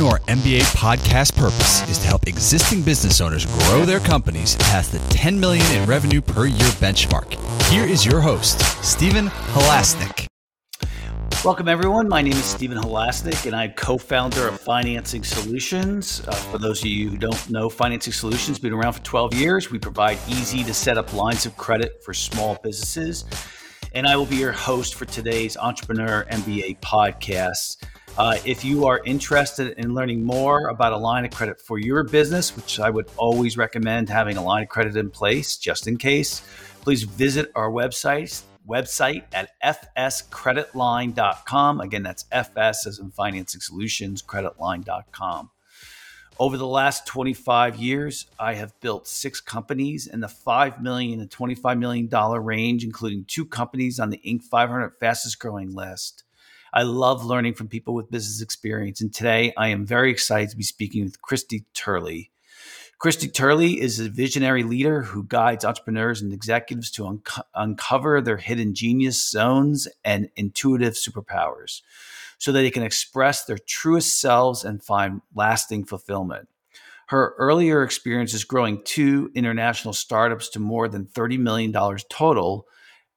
Entrepreneur MBA podcast purpose is to help existing business owners grow their companies past the 10 million in revenue per year benchmark. Here is your host, Stephen Halasnik. Welcome, everyone. My name is Stephen Halasnik, and I'm co-founder of Financing Solutions. Uh, for those of you who don't know, Financing Solutions has been around for 12 years. We provide easy to set up lines of credit for small businesses, and I will be your host for today's Entrepreneur MBA podcast. Uh, if you are interested in learning more about a line of credit for your business, which I would always recommend having a line of credit in place just in case, please visit our website website at fscreditline.com. Again, that's FS as in Financing Solutions, creditline.com. Over the last 25 years, I have built six companies in the $5 million and $25 million range, including two companies on the Inc. 500 fastest growing list. I love learning from people with business experience. And today I am very excited to be speaking with Christie Turley. Christie Turley is a visionary leader who guides entrepreneurs and executives to un- uncover their hidden genius zones and intuitive superpowers so that they can express their truest selves and find lasting fulfillment. Her earlier experience is growing two international startups to more than $30 million total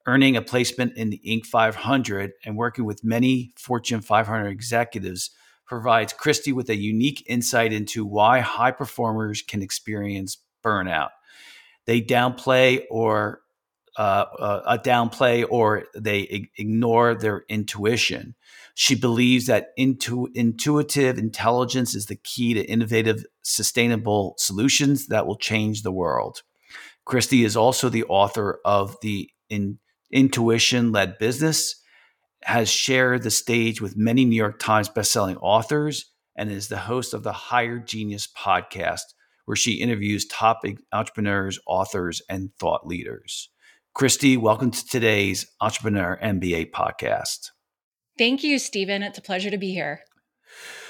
earning a placement in the Inc. 500 and working with many Fortune 500 executives provides Christie with a unique insight into why high performers can experience burnout. They downplay or uh, uh, downplay or they ignore their intuition. She believes that intu- intuitive intelligence is the key to innovative, sustainable solutions that will change the world. Christie is also the author of the in, intuition led business, has shared the stage with many New York Times bestselling authors, and is the host of the Higher Genius podcast, where she interviews top entrepreneurs, authors, and thought leaders. Christie, welcome to today's Entrepreneur MBA podcast. Thank you, Stephen. It's a pleasure to be here.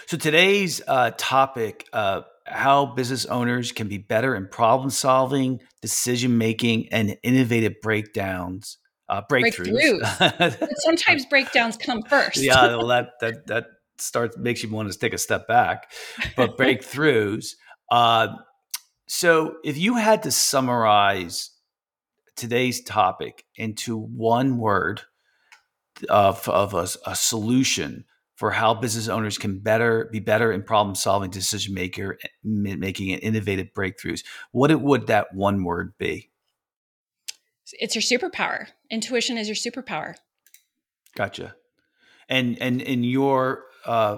So, today's uh, topic uh, how business owners can be better in problem solving, decision making, and innovative breakdowns uh, breakthroughs. breakthroughs. sometimes breakdowns come first. yeah, well, that that that starts makes you want to take a step back, but breakthroughs. Uh, so, if you had to summarize today's topic into one word of of a, a solution for how business owners can better be better in problem solving, decision maker making, and innovative breakthroughs, what it would that one word be? It's your superpower. Intuition is your superpower. Gotcha. And and in your uh,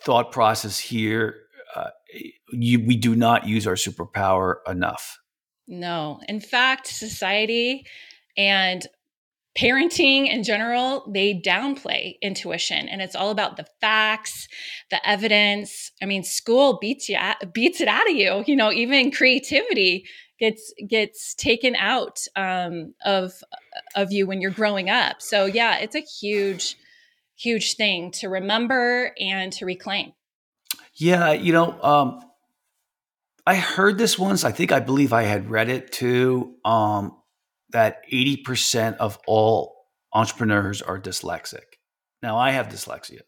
thought process here, uh, you, we do not use our superpower enough. No, in fact, society and parenting in general they downplay intuition and it's all about the facts the evidence i mean school beats you at, beats it out of you you know even creativity gets gets taken out um, of of you when you're growing up. So yeah, it's a huge huge thing to remember and to reclaim. Yeah, you know, um, I heard this once. I think I believe I had read it too. Um, that eighty percent of all entrepreneurs are dyslexic. Now I have dyslexia.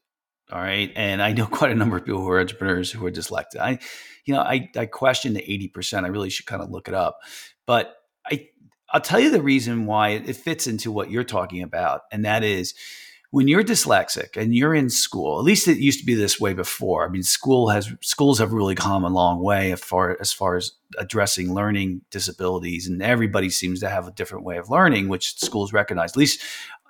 All right. And I know quite a number of people who are entrepreneurs who are dyslexic. I, you know, I, I question the 80%. I really should kind of look it up. But I, I'll tell you the reason why it fits into what you're talking about. And that is when you're dyslexic and you're in school, at least it used to be this way before. I mean, school has schools have really come a long way as far as far as addressing learning disabilities, and everybody seems to have a different way of learning, which schools recognize. At least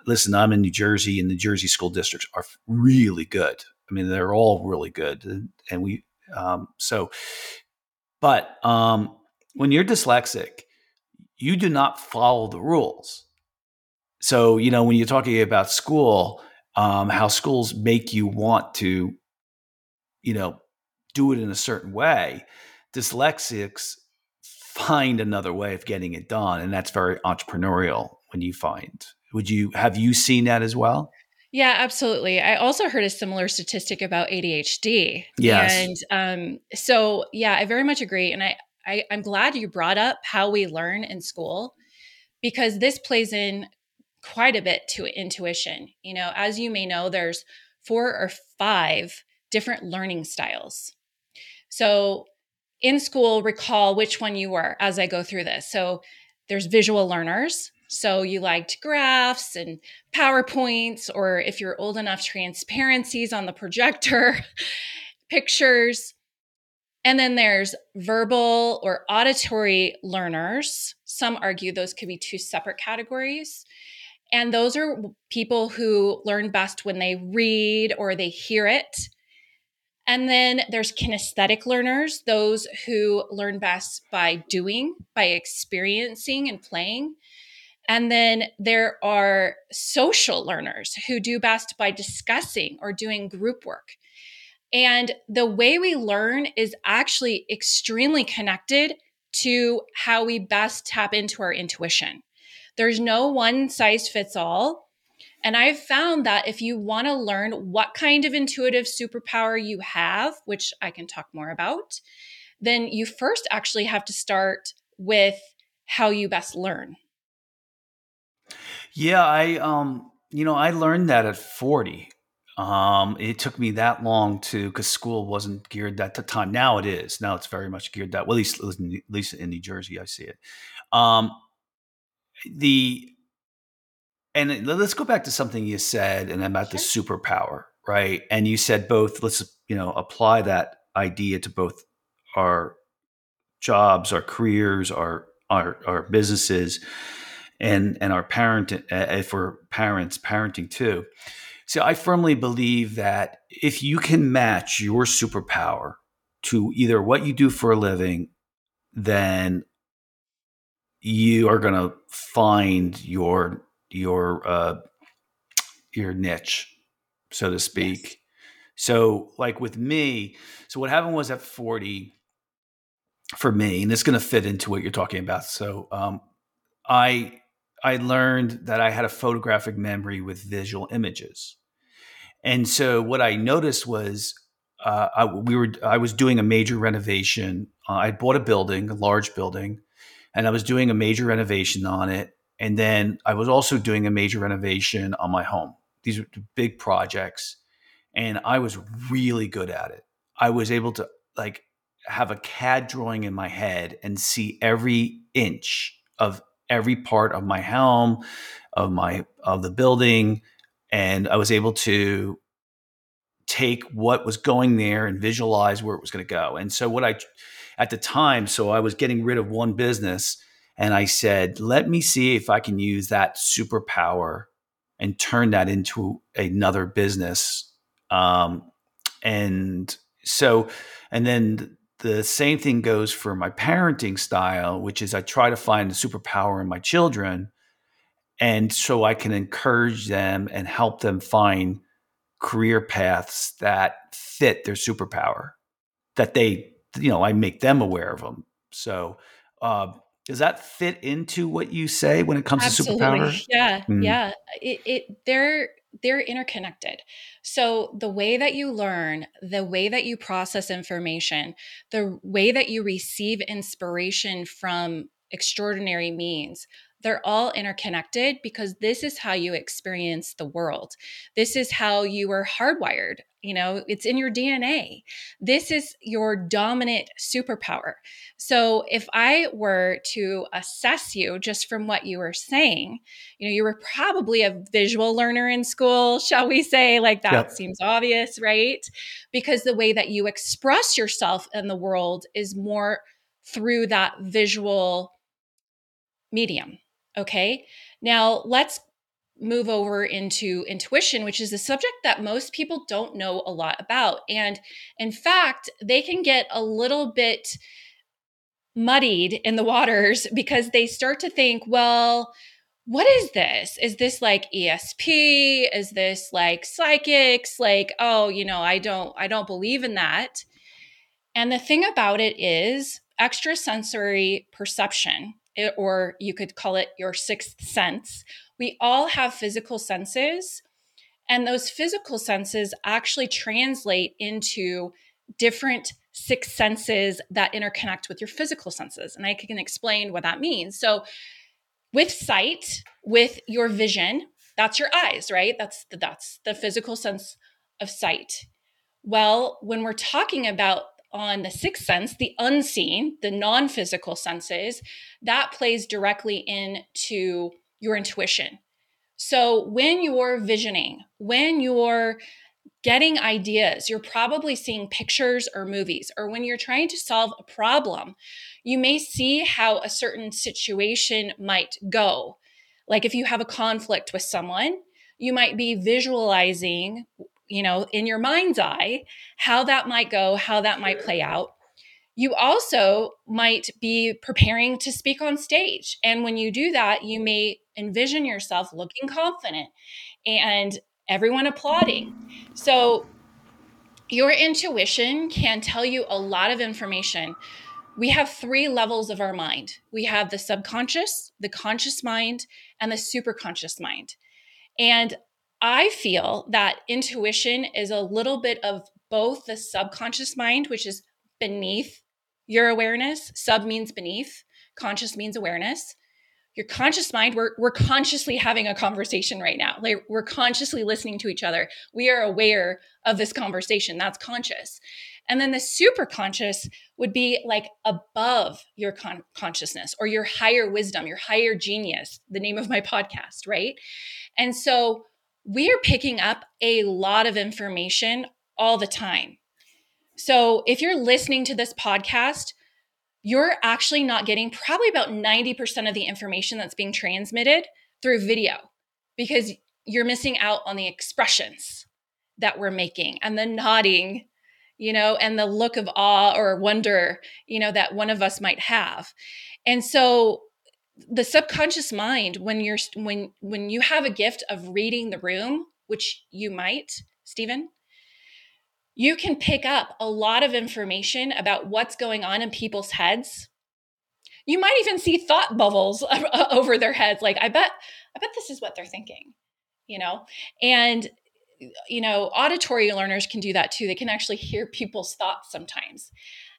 listen, I'm in New Jersey, and the Jersey school districts are really good. I mean, they're all really good, and we um, so. But um, when you're dyslexic, you do not follow the rules. So you know when you're talking about school, um, how schools make you want to, you know, do it in a certain way. Dyslexics find another way of getting it done, and that's very entrepreneurial when you find would you have you seen that as well? Yeah, absolutely. I also heard a similar statistic about ADHD. Yes. And um, so, yeah, I very much agree. And I, I, I'm glad you brought up how we learn in school because this plays in quite a bit to intuition. You know, as you may know, there's four or five different learning styles. So, in school, recall which one you were as I go through this. So, there's visual learners. So, you liked graphs and PowerPoints, or if you're old enough, transparencies on the projector, pictures. And then there's verbal or auditory learners. Some argue those could be two separate categories. And those are people who learn best when they read or they hear it. And then there's kinesthetic learners, those who learn best by doing, by experiencing and playing. And then there are social learners who do best by discussing or doing group work. And the way we learn is actually extremely connected to how we best tap into our intuition. There's no one size fits all. And I've found that if you want to learn what kind of intuitive superpower you have, which I can talk more about, then you first actually have to start with how you best learn. Yeah, I um you know, I learned that at 40. Um, it took me that long to because school wasn't geared that to time. Now it is. Now it's very much geared that. Well, at least at least in New Jersey, I see it. Um, the and let's go back to something you said and about sure. the superpower, right? And you said both. Let's you know apply that idea to both our jobs, our careers, our our, our businesses, and and our parent eh, eh, if we're parents, parenting too. So I firmly believe that if you can match your superpower to either what you do for a living, then you are going to find your your uh, your niche, so to speak. Yes. So, like with me, so what happened was at forty, for me, and it's going to fit into what you're talking about. So, um, I I learned that I had a photographic memory with visual images, and so what I noticed was uh, I, we were I was doing a major renovation. Uh, I bought a building, a large building, and I was doing a major renovation on it. And then I was also doing a major renovation on my home. These are big projects, and I was really good at it. I was able to like have a CAD drawing in my head and see every inch of every part of my home, of my of the building, and I was able to take what was going there and visualize where it was going to go. And so what I at the time. So I was getting rid of one business and I said, let me see if I can use that superpower and turn that into another business. Um, and so, and then the same thing goes for my parenting style, which is I try to find the superpower in my children. And so I can encourage them and help them find career paths that fit their superpower that they you know, I make them aware of them. So, uh, does that fit into what you say when it comes Absolutely. to superpower? Yeah, mm. yeah. It, it they're they're interconnected. So the way that you learn, the way that you process information, the way that you receive inspiration from extraordinary means, they're all interconnected because this is how you experience the world. This is how you are hardwired. You know, it's in your DNA. This is your dominant superpower. So, if I were to assess you just from what you were saying, you know, you were probably a visual learner in school, shall we say? Like that seems obvious, right? Because the way that you express yourself in the world is more through that visual medium. Okay. Now let's move over into intuition, which is a subject that most people don't know a lot about. And in fact, they can get a little bit muddied in the waters because they start to think, well, what is this? Is this like ESP? Is this like psychics? Like, oh, you know, I don't I don't believe in that. And the thing about it is extrasensory perception or you could call it your sixth sense. We all have physical senses, and those physical senses actually translate into different six senses that interconnect with your physical senses. And I can explain what that means. So, with sight, with your vision, that's your eyes, right? That's the, that's the physical sense of sight. Well, when we're talking about on the sixth sense, the unseen, the non physical senses, that plays directly into your intuition. So when you're visioning, when you're getting ideas, you're probably seeing pictures or movies, or when you're trying to solve a problem, you may see how a certain situation might go. Like if you have a conflict with someone, you might be visualizing, you know, in your mind's eye, how that might go, how that might play out. You also might be preparing to speak on stage. And when you do that, you may envision yourself looking confident and everyone applauding. So, your intuition can tell you a lot of information. We have three levels of our mind we have the subconscious, the conscious mind, and the superconscious mind. And I feel that intuition is a little bit of both the subconscious mind, which is beneath your awareness. Sub means beneath, conscious means awareness. Your conscious mind we're, we're consciously having a conversation right now. Like we're consciously listening to each other. We are aware of this conversation. That's conscious. And then the super conscious would be like above your con- consciousness or your higher wisdom your higher genius the name of my podcast right? And so we are picking up a lot of information all the time. So if you're listening to this podcast you're actually not getting probably about 90% of the information that's being transmitted through video because you're missing out on the expressions that we're making and the nodding you know and the look of awe or wonder you know that one of us might have. And so the subconscious mind when you're when when you have a gift of reading the room which you might stephen you can pick up a lot of information about what's going on in people's heads. You might even see thought bubbles over their heads like I bet I bet this is what they're thinking, you know? And you know, auditory learners can do that too. They can actually hear people's thoughts sometimes.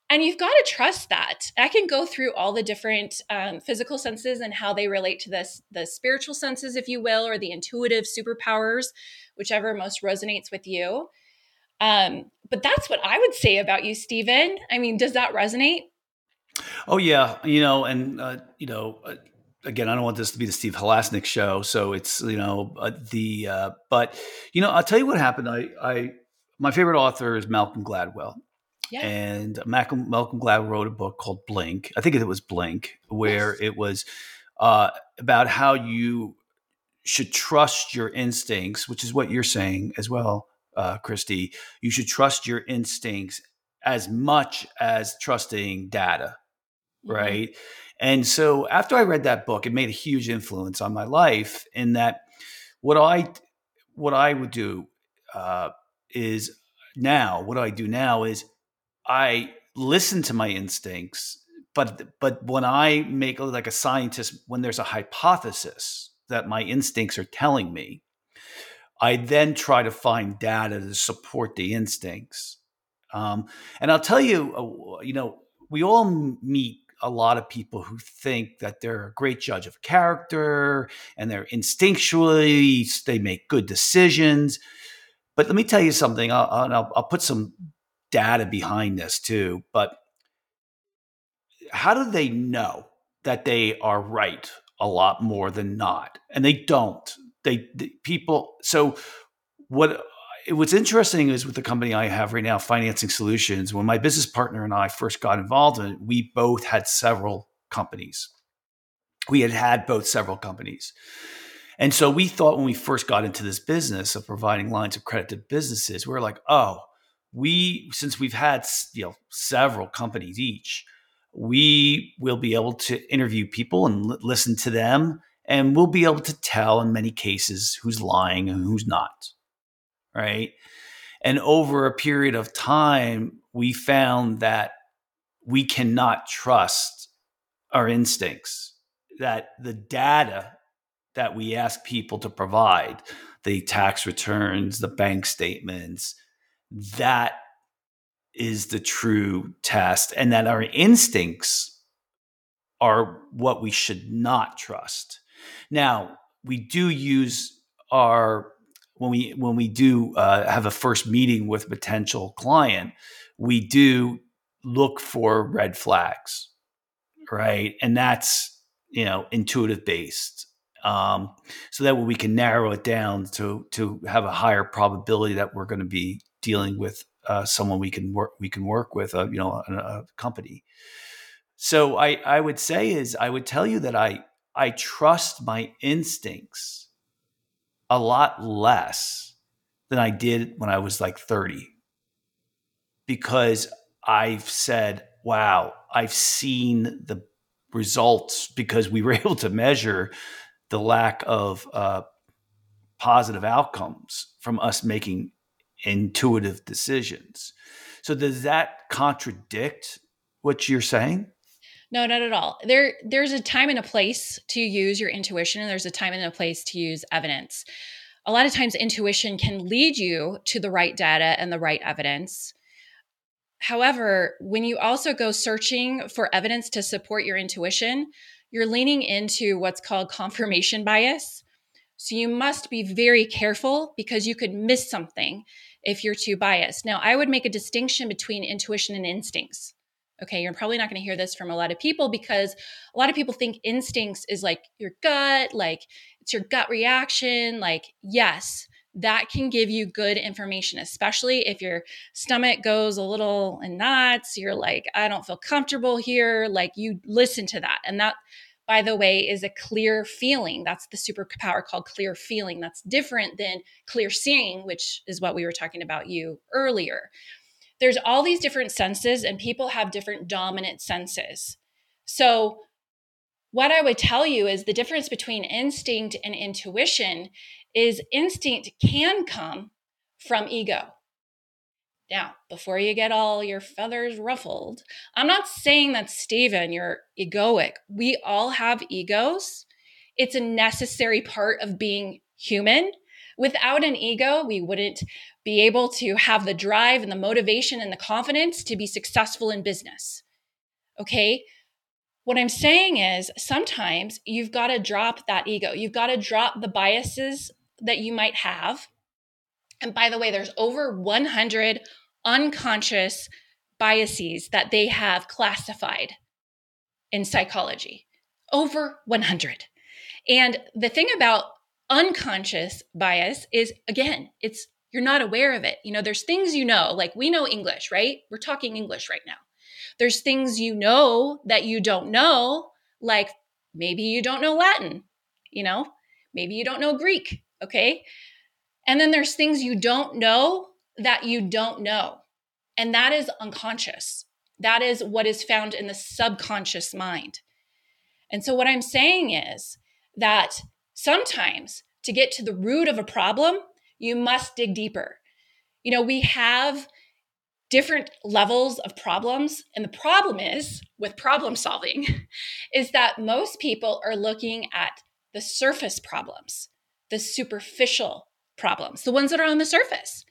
And you've got to trust that. I can go through all the different um, physical senses and how they relate to this, the spiritual senses, if you will, or the intuitive superpowers, whichever most resonates with you. Um, but that's what I would say about you, Stephen. I mean, does that resonate? Oh yeah, you know, and uh, you know, uh, again, I don't want this to be the Steve Halasnik show, so it's you know uh, the uh, but you know, I'll tell you what happened. I, I my favorite author is Malcolm Gladwell. Yeah. And Malcolm, Malcolm Gladwell wrote a book called Blink. I think it was Blink, where yes. it was uh, about how you should trust your instincts, which is what you're saying as well, uh, Christie, you should trust your instincts as much as trusting data, mm-hmm. right? And so after I read that book, it made a huge influence on my life. In that, what I what I would do uh, is now what I do now is I listen to my instincts, but but when I make like a scientist, when there's a hypothesis that my instincts are telling me, I then try to find data to support the instincts. Um, and I'll tell you, uh, you know, we all meet a lot of people who think that they're a great judge of character and they're instinctually, they make good decisions. But let me tell you something, I'll, I'll, I'll put some data behind this too. But how do they know that they are right a lot more than not? And they don't they, they people. So what what's interesting is with the company I have right now, Financing Solutions. When my business partner and I first got involved in it, we both had several companies. We had had both several companies. And so we thought when we first got into this business of providing lines of credit to businesses, we are like, oh, we since we've had you know several companies each, we will be able to interview people and l- listen to them and we'll be able to tell in many cases who's lying and who's not. Right. And over a period of time, we found that we cannot trust our instincts, that the data that we ask people to provide, the tax returns, the bank statements, that is the true test, and that our instincts are what we should not trust. Now, we do use our when we when we do uh, have a first meeting with a potential client, we do look for red flags, right? And that's you know intuitive based, um, so that way we can narrow it down to to have a higher probability that we're going to be dealing with uh, someone we can work we can work with, uh, you know, a, a company. So I I would say is I would tell you that I I trust my instincts a lot less than I did when I was like 30 because I've said, wow, I've seen the results because we were able to measure the lack of uh, positive outcomes from us making intuitive decisions. So, does that contradict what you're saying? No, not at all. There there's a time and a place to use your intuition and there's a time and a place to use evidence. A lot of times intuition can lead you to the right data and the right evidence. However, when you also go searching for evidence to support your intuition, you're leaning into what's called confirmation bias. So you must be very careful because you could miss something if you're too biased. Now, I would make a distinction between intuition and instincts. Okay, you're probably not going to hear this from a lot of people because a lot of people think instincts is like your gut, like it's your gut reaction. Like, yes, that can give you good information, especially if your stomach goes a little in knots. You're like, I don't feel comfortable here. Like, you listen to that. And that, by the way, is a clear feeling. That's the superpower called clear feeling. That's different than clear seeing, which is what we were talking about you earlier there's all these different senses and people have different dominant senses. So what I would tell you is the difference between instinct and intuition is instinct can come from ego. Now, before you get all your feathers ruffled, I'm not saying that Stephen, you're egoic. We all have egos. It's a necessary part of being human. Without an ego, we wouldn't be able to have the drive and the motivation and the confidence to be successful in business. Okay. What I'm saying is sometimes you've got to drop that ego. You've got to drop the biases that you might have. And by the way, there's over 100 unconscious biases that they have classified in psychology. Over 100. And the thing about unconscious bias is again, it's you're not aware of it. You know, there's things you know, like we know English, right? We're talking English right now. There's things you know that you don't know, like maybe you don't know Latin, you know, maybe you don't know Greek, okay? And then there's things you don't know that you don't know. And that is unconscious. That is what is found in the subconscious mind. And so, what I'm saying is that sometimes to get to the root of a problem, you must dig deeper. You know, we have different levels of problems. And the problem is with problem solving is that most people are looking at the surface problems, the superficial problems, the ones that are on the surface.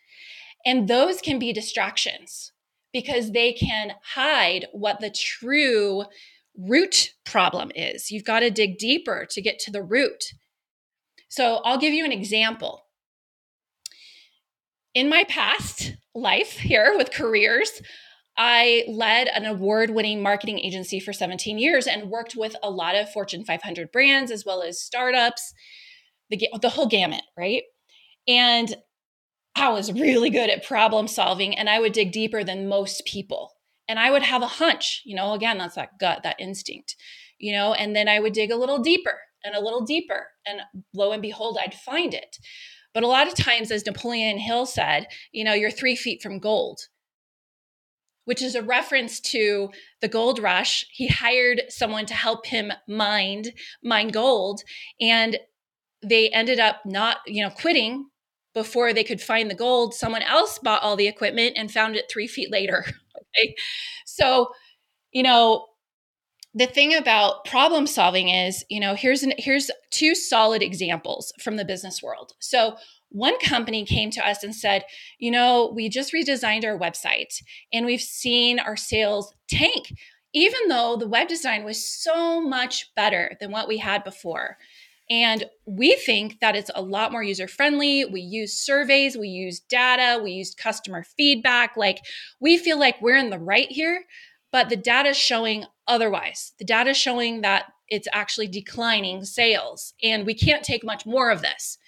And those can be distractions because they can hide what the true root problem is. You've got to dig deeper to get to the root. So I'll give you an example in my past life here with careers, I led an award winning marketing agency for 17 years and worked with a lot of Fortune 500 brands as well as startups, the, the whole gamut, right? And I was really good at problem solving and I would dig deeper than most people. And I would have a hunch, you know, again, that's that gut, that instinct, you know, and then I would dig a little deeper and a little deeper. And lo and behold, I'd find it. But a lot of times, as Napoleon Hill said, you know, you're three feet from gold, which is a reference to the gold rush. He hired someone to help him mine, mine gold. And they ended up not, you know, quitting before they could find the gold. Someone else bought all the equipment and found it three feet later. okay. So, you know, the thing about problem solving is you know here's an, here's two solid examples from the business world so one company came to us and said you know we just redesigned our website and we've seen our sales tank even though the web design was so much better than what we had before And we think that it's a lot more user friendly. We use surveys, we use data, we use customer feedback. Like we feel like we're in the right here, but the data is showing otherwise. The data is showing that it's actually declining sales, and we can't take much more of this.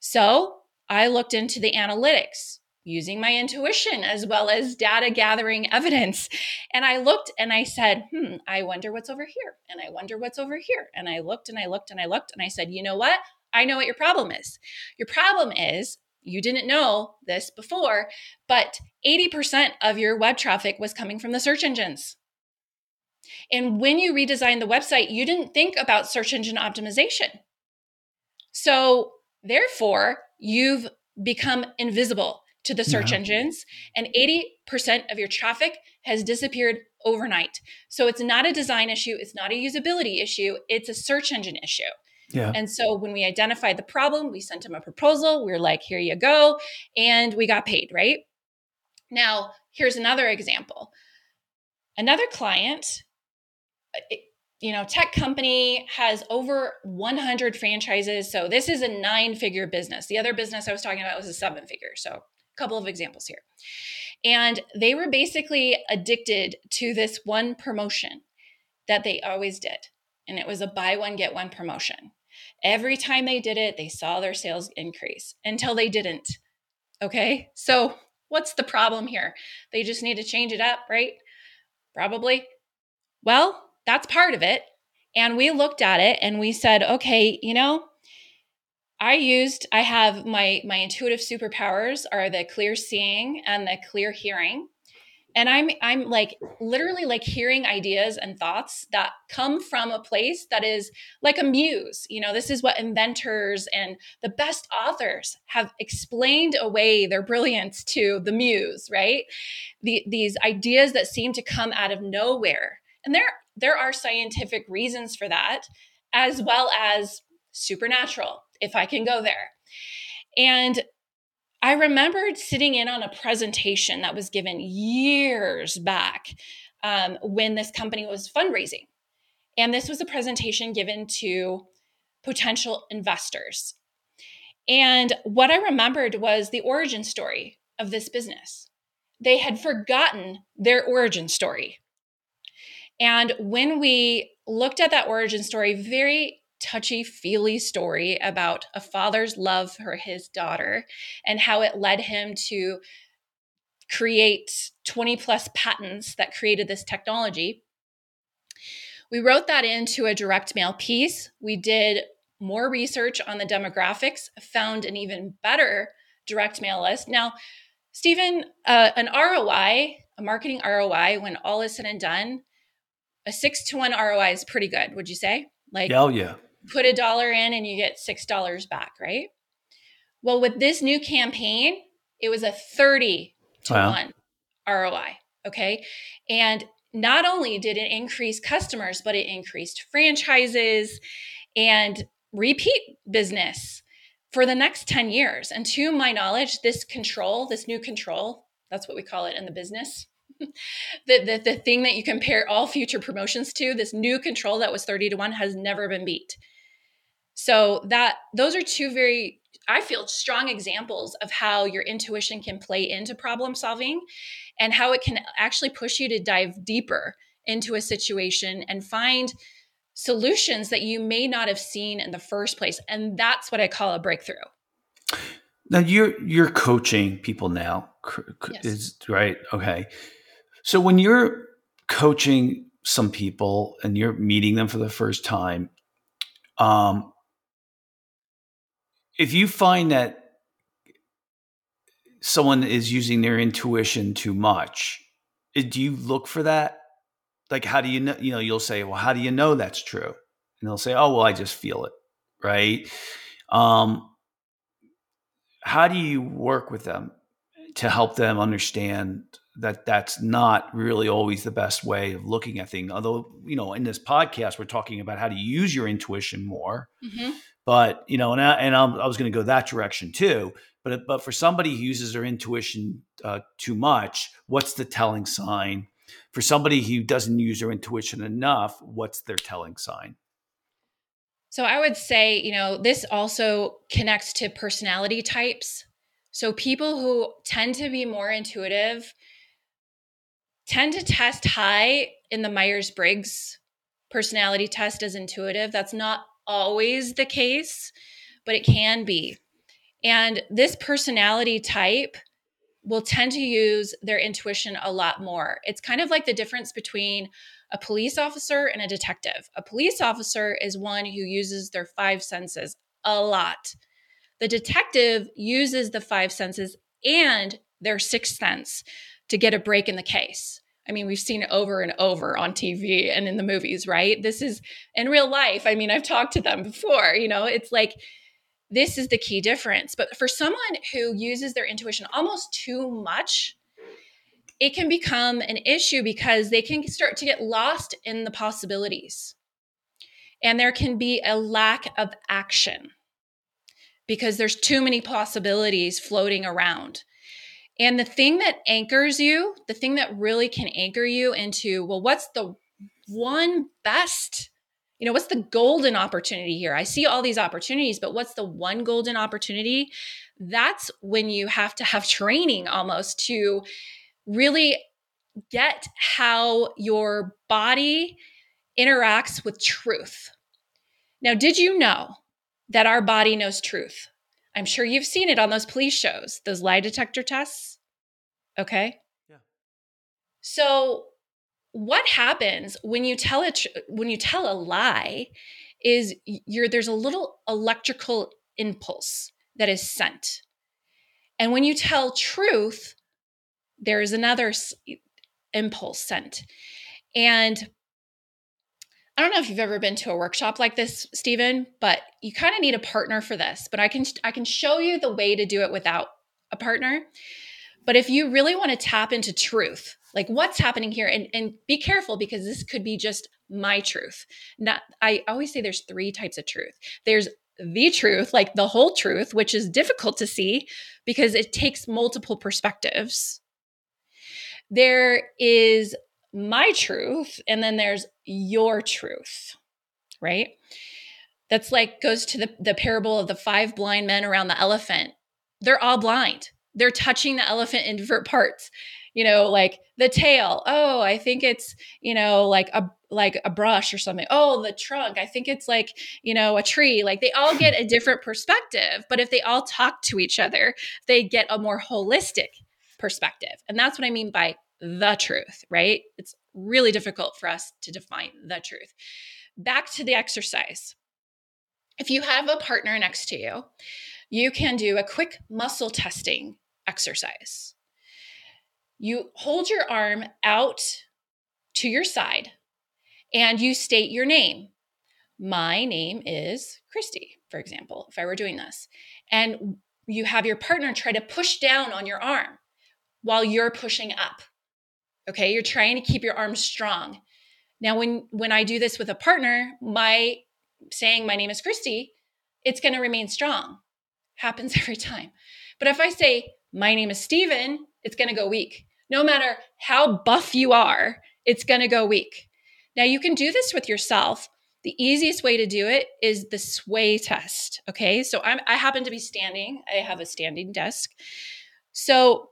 So I looked into the analytics using my intuition as well as data gathering evidence. And I looked and I said, hmm, I wonder what's over here. And I wonder what's over here. And I looked and I looked and I looked and I said, you know what? I know what your problem is. Your problem is you didn't know this before, but 80% of your web traffic was coming from the search engines. And when you redesigned the website, you didn't think about search engine optimization. So, therefore, you've become invisible to the search yeah. engines, and 80% of your traffic has disappeared overnight. So it's not a design issue, it's not a usability issue, it's a search engine issue. Yeah. And so when we identified the problem, we sent them a proposal. We are like, here you go. And we got paid, right? Now, here's another example. Another client, uh, you know, tech company has over 100 franchises. So this is a nine figure business. The other business I was talking about was a seven figure. So couple of examples here. And they were basically addicted to this one promotion that they always did. And it was a buy one, get one promotion. Every time they did it, they saw their sales increase until they didn't. Okay. So, what's the problem here? They just need to change it up, right? Probably. Well, that's part of it. And we looked at it and we said, okay, you know, I used I have my my intuitive superpowers are the clear seeing and the clear hearing. And I'm I'm like literally like hearing ideas and thoughts that come from a place that is like a muse. You know, this is what inventors and the best authors have explained away their brilliance to the muse, right? The, these ideas that seem to come out of nowhere. And there there are scientific reasons for that as well as supernatural if I can go there. And I remembered sitting in on a presentation that was given years back um, when this company was fundraising. And this was a presentation given to potential investors. And what I remembered was the origin story of this business. They had forgotten their origin story. And when we looked at that origin story very touchy feely story about a father's love for his daughter and how it led him to create 20 plus patents that created this technology. We wrote that into a direct mail piece. We did more research on the demographics, found an even better direct mail list. Now, Stephen, uh, an ROI, a marketing ROI, when all is said and done, a six to one ROI is pretty good. Would you say? Like, hell yeah, put a dollar in and you get six dollars back, right? Well, with this new campaign, it was a 30 to wow. 1 ROI. Okay. And not only did it increase customers, but it increased franchises and repeat business for the next 10 years. And to my knowledge, this control, this new control, that's what we call it in the business. the, the, the thing that you compare all future promotions to, this new control that was 30 to 1 has never been beat. So that those are two very I feel strong examples of how your intuition can play into problem solving and how it can actually push you to dive deeper into a situation and find solutions that you may not have seen in the first place and that's what I call a breakthrough. Now you're you're coaching people now yes. is right okay. So when you're coaching some people and you're meeting them for the first time um if you find that someone is using their intuition too much, eh, do you look for that? Like, how do you know? You know, you'll say, "Well, how do you know that's true?" And they'll say, "Oh, well, I just feel it." Right? Um, how do you work with them to help them understand that that's not really always the best way of looking at things? Although, you know, in this podcast, we're talking about how to use your intuition more. Mm-hmm. But you know, and I, and I'm, i was going to go that direction too. But but for somebody who uses their intuition uh, too much, what's the telling sign? For somebody who doesn't use their intuition enough, what's their telling sign? So I would say, you know, this also connects to personality types. So people who tend to be more intuitive tend to test high in the Myers Briggs personality test as intuitive. That's not always the case, but it can be. And this personality type will tend to use their intuition a lot more. It's kind of like the difference between a police officer and a detective. A police officer is one who uses their five senses a lot. The detective uses the five senses and their sixth sense to get a break in the case. I mean, we've seen it over and over on TV and in the movies, right? This is in real life. I mean, I've talked to them before, you know, it's like this is the key difference. But for someone who uses their intuition almost too much, it can become an issue because they can start to get lost in the possibilities. And there can be a lack of action because there's too many possibilities floating around. And the thing that anchors you, the thing that really can anchor you into, well, what's the one best you know, what's the golden opportunity here? I see all these opportunities, but what's the one golden opportunity? That's when you have to have training almost to really get how your body interacts with truth. Now, did you know that our body knows truth? I'm sure you've seen it on those police shows, those lie detector tests. Okay. Yeah. So, what happens when you tell it when you tell a lie is you're there's a little electrical impulse that is sent and when you tell truth there is another impulse sent and I don't know if you've ever been to a workshop like this, Stephen, but you kind of need a partner for this. But I can I can show you the way to do it without a partner. But if you really want to tap into truth, like what's happening here and and be careful because this could be just my truth not i always say there's three types of truth there's the truth like the whole truth which is difficult to see because it takes multiple perspectives there is my truth and then there's your truth right? That's like goes to the, the parable of the five blind men around the elephant. They're all blind. They're touching the elephant in different parts. You know like the tail. Oh i think it's you know like a like a brush or something. Oh the trunk. I think it's like you know a tree. Like they all get a different perspective but if they all talk to each other they get a more holistic perspective. And that's what i mean by the truth right it's really difficult for us to define the truth back to the exercise if you have a partner next to you you can do a quick muscle testing exercise you hold your arm out to your side and you state your name. My name is Christie, for example, if I were doing this. And you have your partner try to push down on your arm while you're pushing up. Okay, you're trying to keep your arms strong. Now, when when I do this with a partner, my saying my name is Christie, it's going to remain strong. Happens every time. But if I say my name is Stephen, it's going to go weak no matter how buff you are, it's going to go weak. Now, you can do this with yourself. The easiest way to do it is the sway test. Okay. So I'm, I happen to be standing, I have a standing desk. So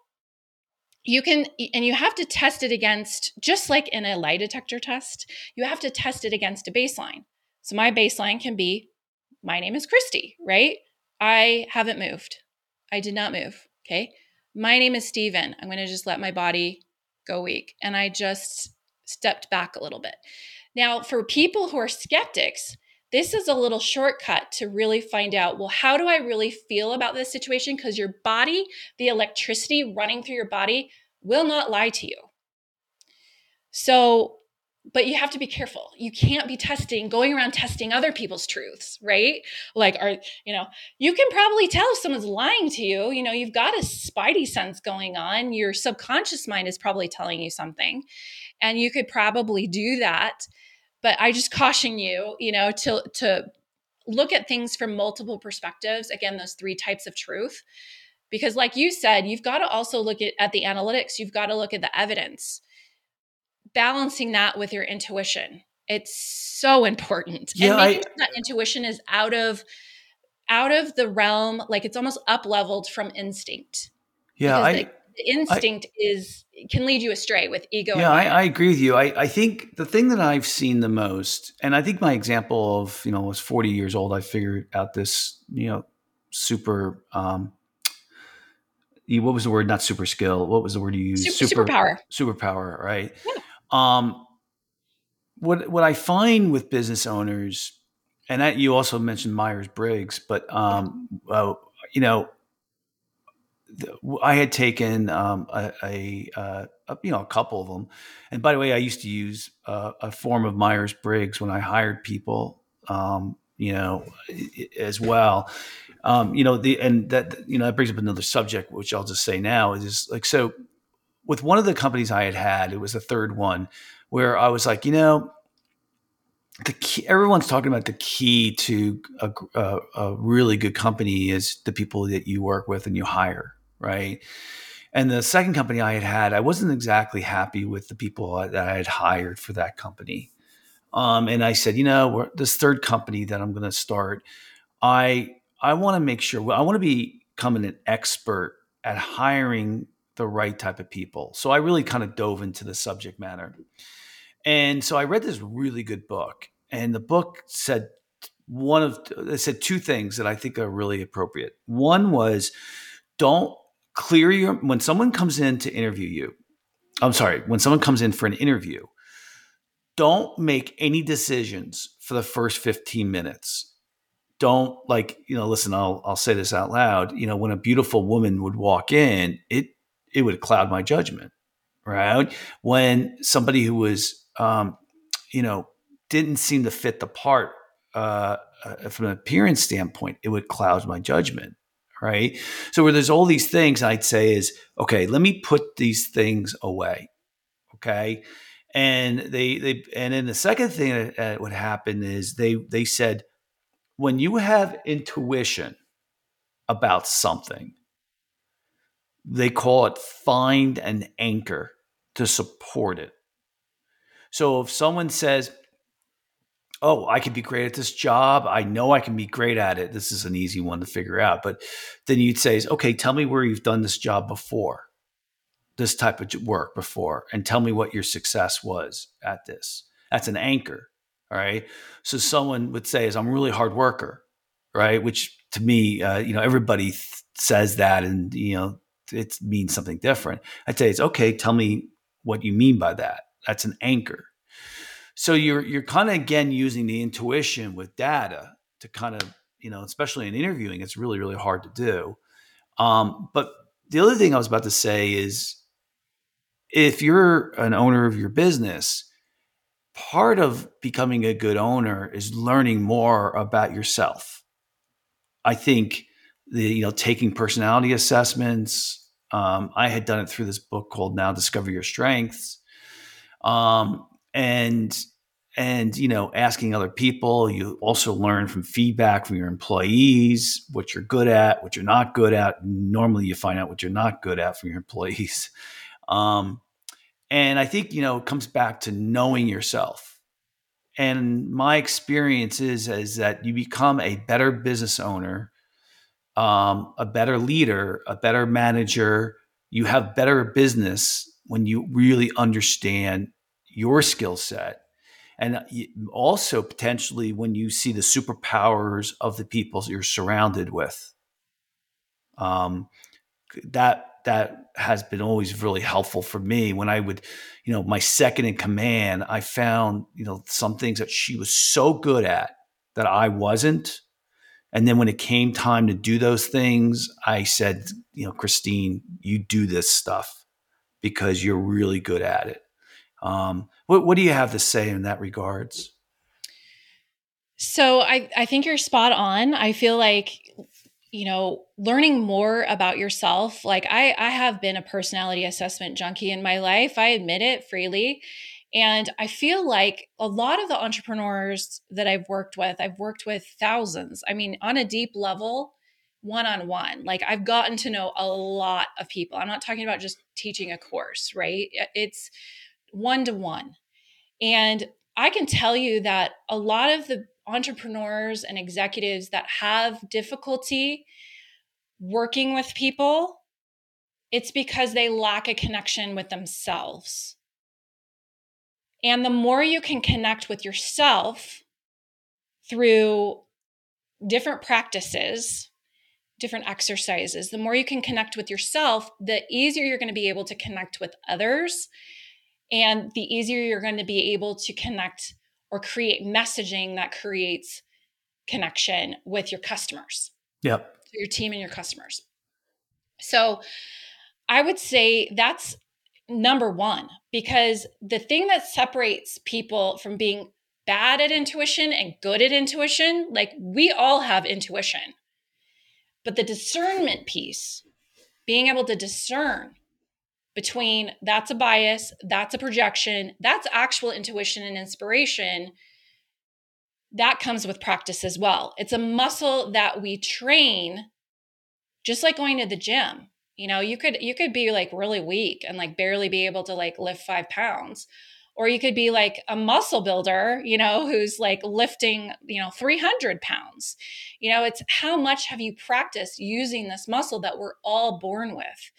you can, and you have to test it against, just like in a lie detector test, you have to test it against a baseline. So my baseline can be my name is Christie, right? I haven't moved. I did not move. Okay. My name is Stephen. I'm going to just let my body go weak. And I just stepped back a little bit. Now, for people who are skeptics, this is a little shortcut to really find out well, how do I really feel about this situation? Because your body, the electricity running through your body, will not lie to you. So, but you have to be careful. You can't be testing, going around testing other people's truths, right? Like, are, you know, you can probably tell if someone's lying to you. You know, you've got a spidey sense going on. Your subconscious mind is probably telling you something, and you could probably do that. But I just caution you, you know, to, to, look at things from multiple perspectives again those three types of truth because like you said you've got to also look at, at the analytics you've got to look at the evidence balancing that with your intuition. It's so important. Yeah, and making I- sure that intuition is out of out of the realm, like it's almost up leveled from instinct. Yeah, I the, instinct is can lead you astray with ego. yeah, I. I agree with you. I, I think the thing that I've seen the most, and I think my example of you know I was 40 years old. I figured out this you know super. Um, what was the word? Not super skill. What was the word you used? Super, superpower. superpower, right? Yeah. Um, what what I find with business owners, and that you also mentioned Myers Briggs, but um, uh, you know, I had taken um, a, a, uh, a you know a couple of them, and by the way, I used to use uh, a form of Myers Briggs when I hired people, um, you know, as well. Um, you know the and that you know that brings up another subject, which I'll just say now is just like so. With one of the companies I had had, it was the third one, where I was like, you know, the key, everyone's talking about the key to a, a, a really good company is the people that you work with and you hire, right? And the second company I had had, I wasn't exactly happy with the people that I had hired for that company. Um, and I said, you know, this third company that I'm going to start, I I want to make sure I want to become an expert at hiring the right type of people. So I really kind of dove into the subject matter. And so I read this really good book, and the book said one of it said two things that I think are really appropriate. One was don't clear your when someone comes in to interview you. I'm sorry, when someone comes in for an interview, don't make any decisions for the first 15 minutes. Don't like, you know, listen, I'll I'll say this out loud. You know, when a beautiful woman would walk in, it it would cloud my judgment, right? When somebody who was um, you know, didn't seem to fit the part uh, uh, from an appearance standpoint, it would cloud my judgment, right? So where there's all these things, I'd say is okay. Let me put these things away, okay. And they they and then the second thing that, would happen is they they said when you have intuition about something, they call it find an anchor to support it. So if someone says, "Oh, I could be great at this job. I know I can be great at it." This is an easy one to figure out, but then you'd say, "Okay, tell me where you've done this job before, this type of work before, and tell me what your success was at this." That's an anchor, all right? So someone would say, "Is I'm a really hard worker," right? Which to me, uh, you know, everybody th- says that, and you know, it means something different. I'd say it's okay. Tell me what you mean by that. That's an anchor. So you're you're kind of again using the intuition with data to kind of you know, especially in interviewing, it's really really hard to do. Um, but the other thing I was about to say is, if you're an owner of your business, part of becoming a good owner is learning more about yourself. I think the you know taking personality assessments. Um, I had done it through this book called Now Discover Your Strengths, um, and and you know asking other people. You also learn from feedback from your employees, what you're good at, what you're not good at. Normally, you find out what you're not good at from your employees. Um, and I think you know it comes back to knowing yourself. And my experience is is that you become a better business owner um, a better leader, a better manager. You have better business when you really understand your skill set. And also potentially when you see the superpowers of the people you're surrounded with. Um, that that has been always really helpful for me when I would, you know, my second in command, I found, you know, some things that she was so good at that I wasn't and then when it came time to do those things, I said, you know, Christine, you do this stuff because you're really good at it. Um, what, what do you have to say in that regards? So I, I think you're spot on. I feel like, you know, learning more about yourself, like I, I have been a personality assessment junkie in my life. I admit it freely. And I feel like a lot of the entrepreneurs that I've worked with, I've worked with thousands. I mean, on a deep level, one on one. Like I've gotten to know a lot of people. I'm not talking about just teaching a course, right? It's one to one. And I can tell you that a lot of the entrepreneurs and executives that have difficulty working with people, it's because they lack a connection with themselves. And the more you can connect with yourself through different practices, different exercises, the more you can connect with yourself, the easier you're going to be able to connect with others. And the easier you're going to be able to connect or create messaging that creates connection with your customers. Yep. Your team and your customers. So I would say that's number one, because the thing that separates people from being bad at intuition and good at intuition, like we all have intuition. But the discernment piece, being able to discern between that's a bias, that's a projection, that's actual intuition and inspiration, that comes with practice as well. It's a muscle that we train just like going to the gym. You know, you could you could be like really weak and like barely be able to like lift 5 pounds or you could be like a muscle builder you know who's like lifting you know 300 pounds. You know it's how much have you practiced using this muscle that we're all born with?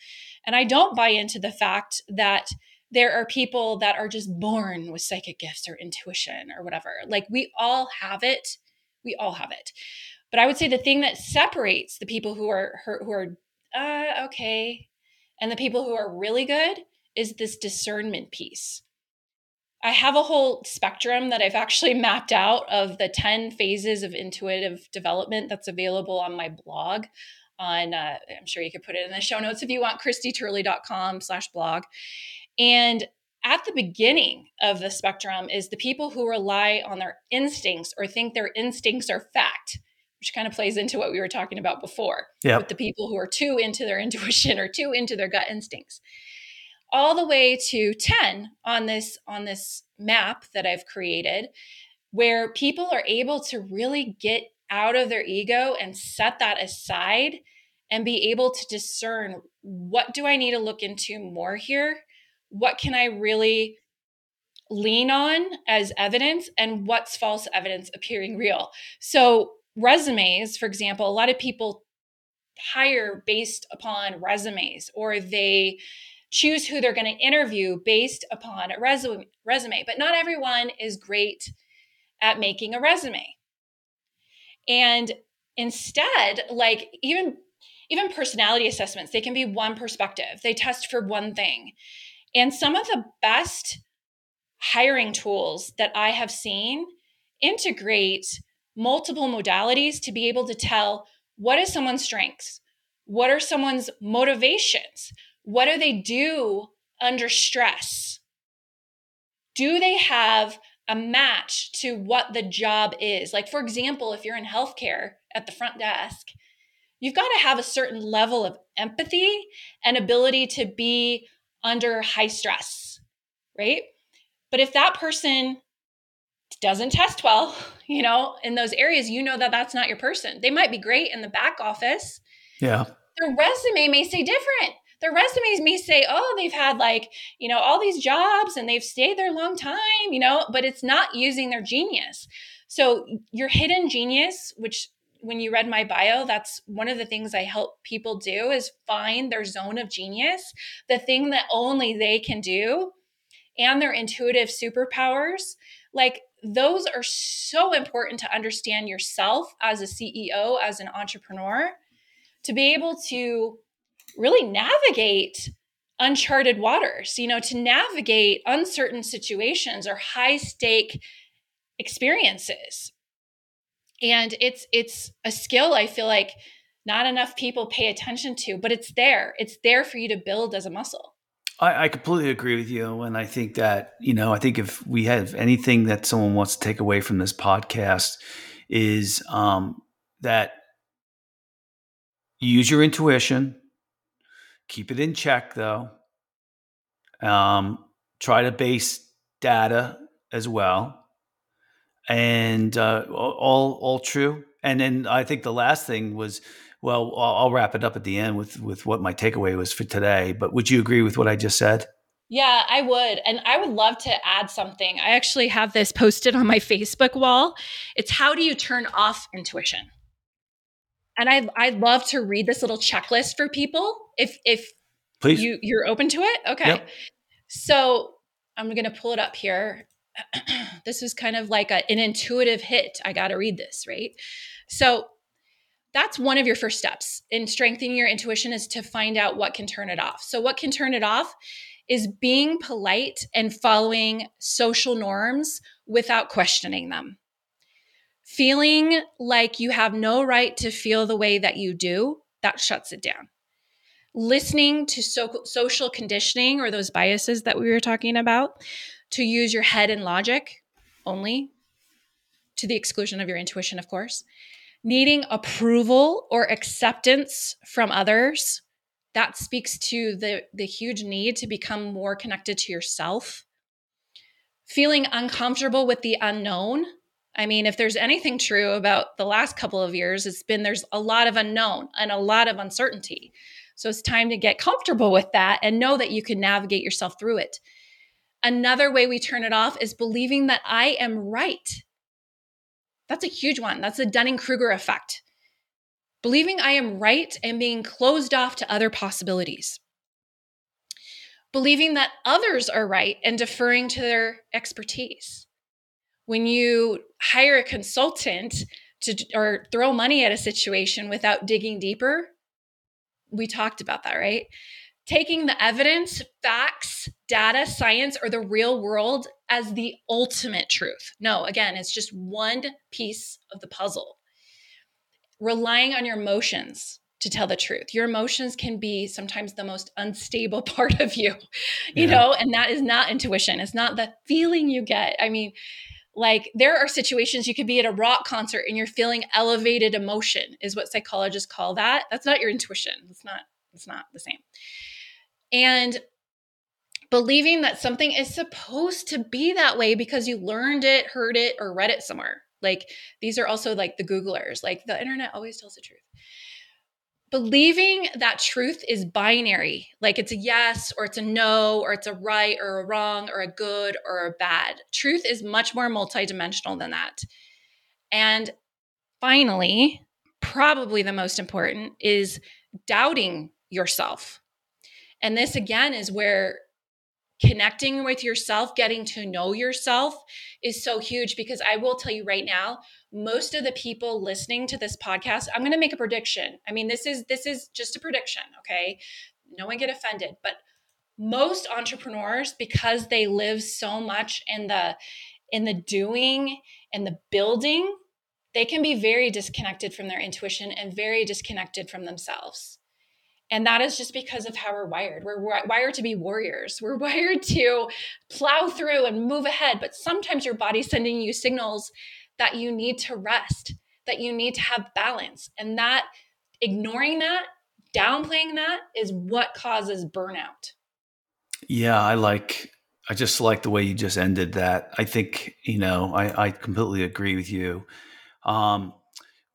And i don't buy into the fact that there are people that are just born with psychic gifts or intuition or whatever. Like we all have it. We all have it. But i would say the thing that separates the people who are who are uh, okay and the people who are really good is this discernment piece I have a whole spectrum that I've actually mapped out of the 10 phases of intuitive development that's available on my blog on uh, I'm sure you could put it in the show notes if you want christieturley.com slash blog. And at the beginning of the spectrum is the people who rely on their instincts or think their instincts are fact, which kind of plays into what we were talking about before yep. with the people who are too into their intuition or too into their gut instincts all the way to 10 on this on this map that I've created where people are able to really get out of their ego and set that aside and be able to discern what do I need to look into more here? What can I really lean on as evidence and what's false evidence appearing real? So, resumes, for example, a lot of people hire based upon resumes or they choose who they're going to interview based upon a resume, resume. But not everyone is great at making a resume. And instead, like even even personality assessments, they can be one perspective. They test for one thing. And some of the best hiring tools that I have seen integrate multiple modalities to be able to tell what is someone's strengths? What are someone's motivations? What do they do under stress? Do they have a match to what the job is? Like, for example, if you're in healthcare at the front desk, you've got to have a certain level of empathy and ability to be under high stress, right? But if that person doesn't test well, you know, in those areas, you know that that's not your person. They might be great in the back office. Yeah. Their resume may say different their resumes may say, oh, they've had like, you know, all these jobs and they've stayed there a long time, you know, but it's not using their genius. So your hidden genius, which when you read my bio, that's one of the things I help people do is find their zone of genius, the thing that only they can do, and their intuitive superpowers. Like those are so important to understand yourself as a CEO, as an entrepreneur, to be able to really navigate uncharted waters, you know, to navigate uncertain situations or high stake experiences. And it's it's a skill I feel like not enough people pay attention to, but it's there. It's there for you to build as a muscle. I, I completely agree with you. And I think that, you know, I think if we have anything that someone wants to take away from this podcast is um, that use your intuition, Keep it in check though. Um, try to base data as well, and uh, all all true. And then I think the last thing was, well, I'll, I'll wrap it up at the end with with what my takeaway was for today. But would you agree with what I just said? Yeah, I would. And I would love to add something. I actually have this posted on my Facebook wall. It's how do you turn off intuition? And I I'd love to read this little checklist for people if if Please. you you're open to it. Okay. Yep. So I'm going to pull it up here. this is kind of like a, an intuitive hit. I got to read this, right? So that's one of your first steps in strengthening your intuition is to find out what can turn it off. So what can turn it off is being polite and following social norms without questioning them. Feeling like you have no right to feel the way that you do, that shuts it down. Listening to so- social conditioning or those biases that we were talking about to use your head and logic only, to the exclusion of your intuition, of course. Needing approval or acceptance from others that speaks to the the huge need to become more connected to yourself feeling uncomfortable with the unknown i mean if there's anything true about the last couple of years it's been there's a lot of unknown and a lot of uncertainty. So it's time to get comfortable with that and know that you can navigate yourself through it. Another way we turn it off is believing that i am right. That's a huge one. That's the dunning-kruger effect. Believing I am right and being closed off to other possibilities, believing that others are right and deferring to their expertise. When you hire a consultant to or throw money at a situation without digging deeper, we talked about that, right? Taking the evidence, facts, data, science, or the real world as the ultimate truth. No, again, it's just one piece of the puzzle relying on your emotions to tell the truth. Your emotions can be sometimes the most unstable part of you, you yeah. know, and that is not intuition. It's not the feeling you get. I mean, like there are situations you could be at a rock concert and you're feeling elevated emotion is what psychologists call that. That's not your intuition. It's not it's not the same. And believing that something is supposed to be that way because you learned it, heard it or read it somewhere. Like these are also like the Googlers, like the internet always tells the truth. Believing that truth is binary, like it's a yes or it's a no or it's a right or a wrong or a good or a bad. Truth is much more multidimensional than that. And finally, probably the most important is doubting yourself. And this again is where connecting with yourself, getting to know yourself is so huge because I will tell you right now, most of the people listening to this podcast, I'm going to make a prediction. I mean, this is this is just a prediction, okay? No one get offended, but most entrepreneurs because they live so much in the in the doing and the building, they can be very disconnected from their intuition and very disconnected from themselves. And that is just because of how we're wired. We're wired to be warriors. We're wired to plow through and move ahead. But sometimes your body's sending you signals that you need to rest, that you need to have balance. And that ignoring that, downplaying that is what causes burnout. Yeah, I like, I just like the way you just ended that. I think, you know, I, I completely agree with you. Um,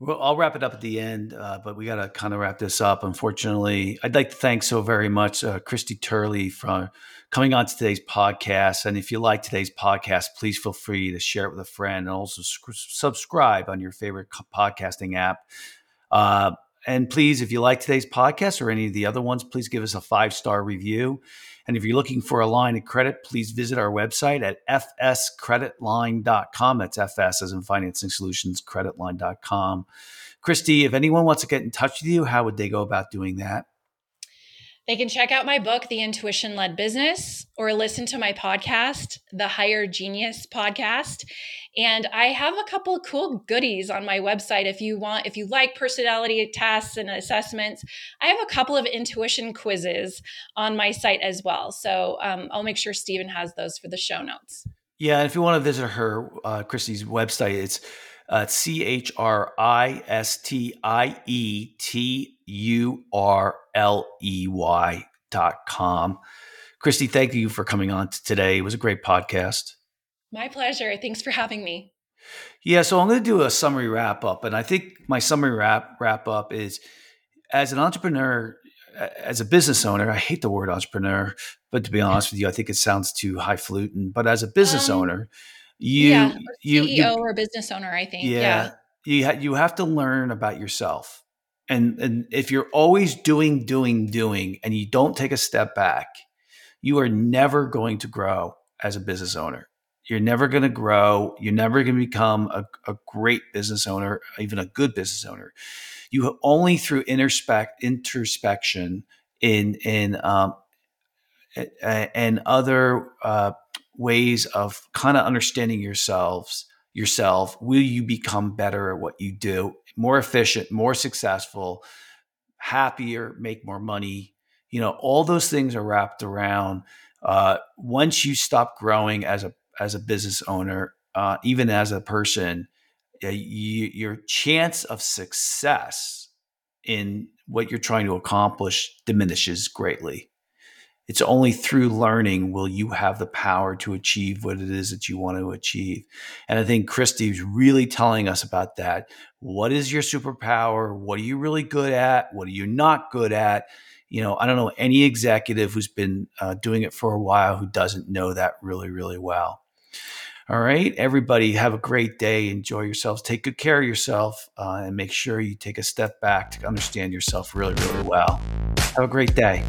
well, I'll wrap it up at the end, uh, but we got to kind of wrap this up. Unfortunately, I'd like to thank so very much uh, Christie Turley for coming on to today's podcast. And if you like today's podcast, please feel free to share it with a friend and also sc- subscribe on your favorite podcasting app. Uh, and please, if you like today's podcast or any of the other ones, please give us a five star review. And if you're looking for a line of credit, please visit our website at fscreditline.com. That's FS as in Financing Solutions, creditline.com. Christie, if anyone wants to get in touch with you, how would they go about doing that? They can check out my book, The Intuition Led Business, or listen to my podcast, The Higher Genius Podcast. And I have a couple of cool goodies on my website if you want, if you like personality tests and assessments. I have a couple of intuition quizzes on my site as well. So um, I'll make sure Stephen has those for the show notes. Yeah. And if you want to visit her, uh, Christie's website, it's uh, C H R I S T I E T U R L E Y dot com. Christie, thank you for coming on today. It was a great podcast. My pleasure. Thanks for having me. Yeah, so I'm going to do a summary wrap up, and I think my summary wrap wrap up is as an entrepreneur, as a business owner, I hate the word entrepreneur, but to be honest with you, I think it sounds too highfalutin. But as a business um, owner, you, yeah, you, CEO you, or business owner, I think. Yeah, yeah. you ha- you have to learn about yourself, and and if you're always doing, doing, doing, and you don't take a step back, you are never going to grow as a business owner. You're never going to grow. You're never going to become a, a great business owner, even a good business owner. You only through introspect introspection in in um, and other uh, ways of kind of understanding yourselves yourself will you become better at what you do more efficient more successful happier make more money you know all those things are wrapped around uh, once you stop growing as a as a business owner uh, even as a person uh, you, your chance of success in what you're trying to accomplish diminishes greatly it's only through learning will you have the power to achieve what it is that you want to achieve. And I think Christie's really telling us about that. What is your superpower? What are you really good at? What are you not good at? You know, I don't know any executive who's been uh, doing it for a while who doesn't know that really, really well. All right, everybody, have a great day. Enjoy yourselves. Take good care of yourself, uh, and make sure you take a step back to understand yourself really, really well. Have a great day.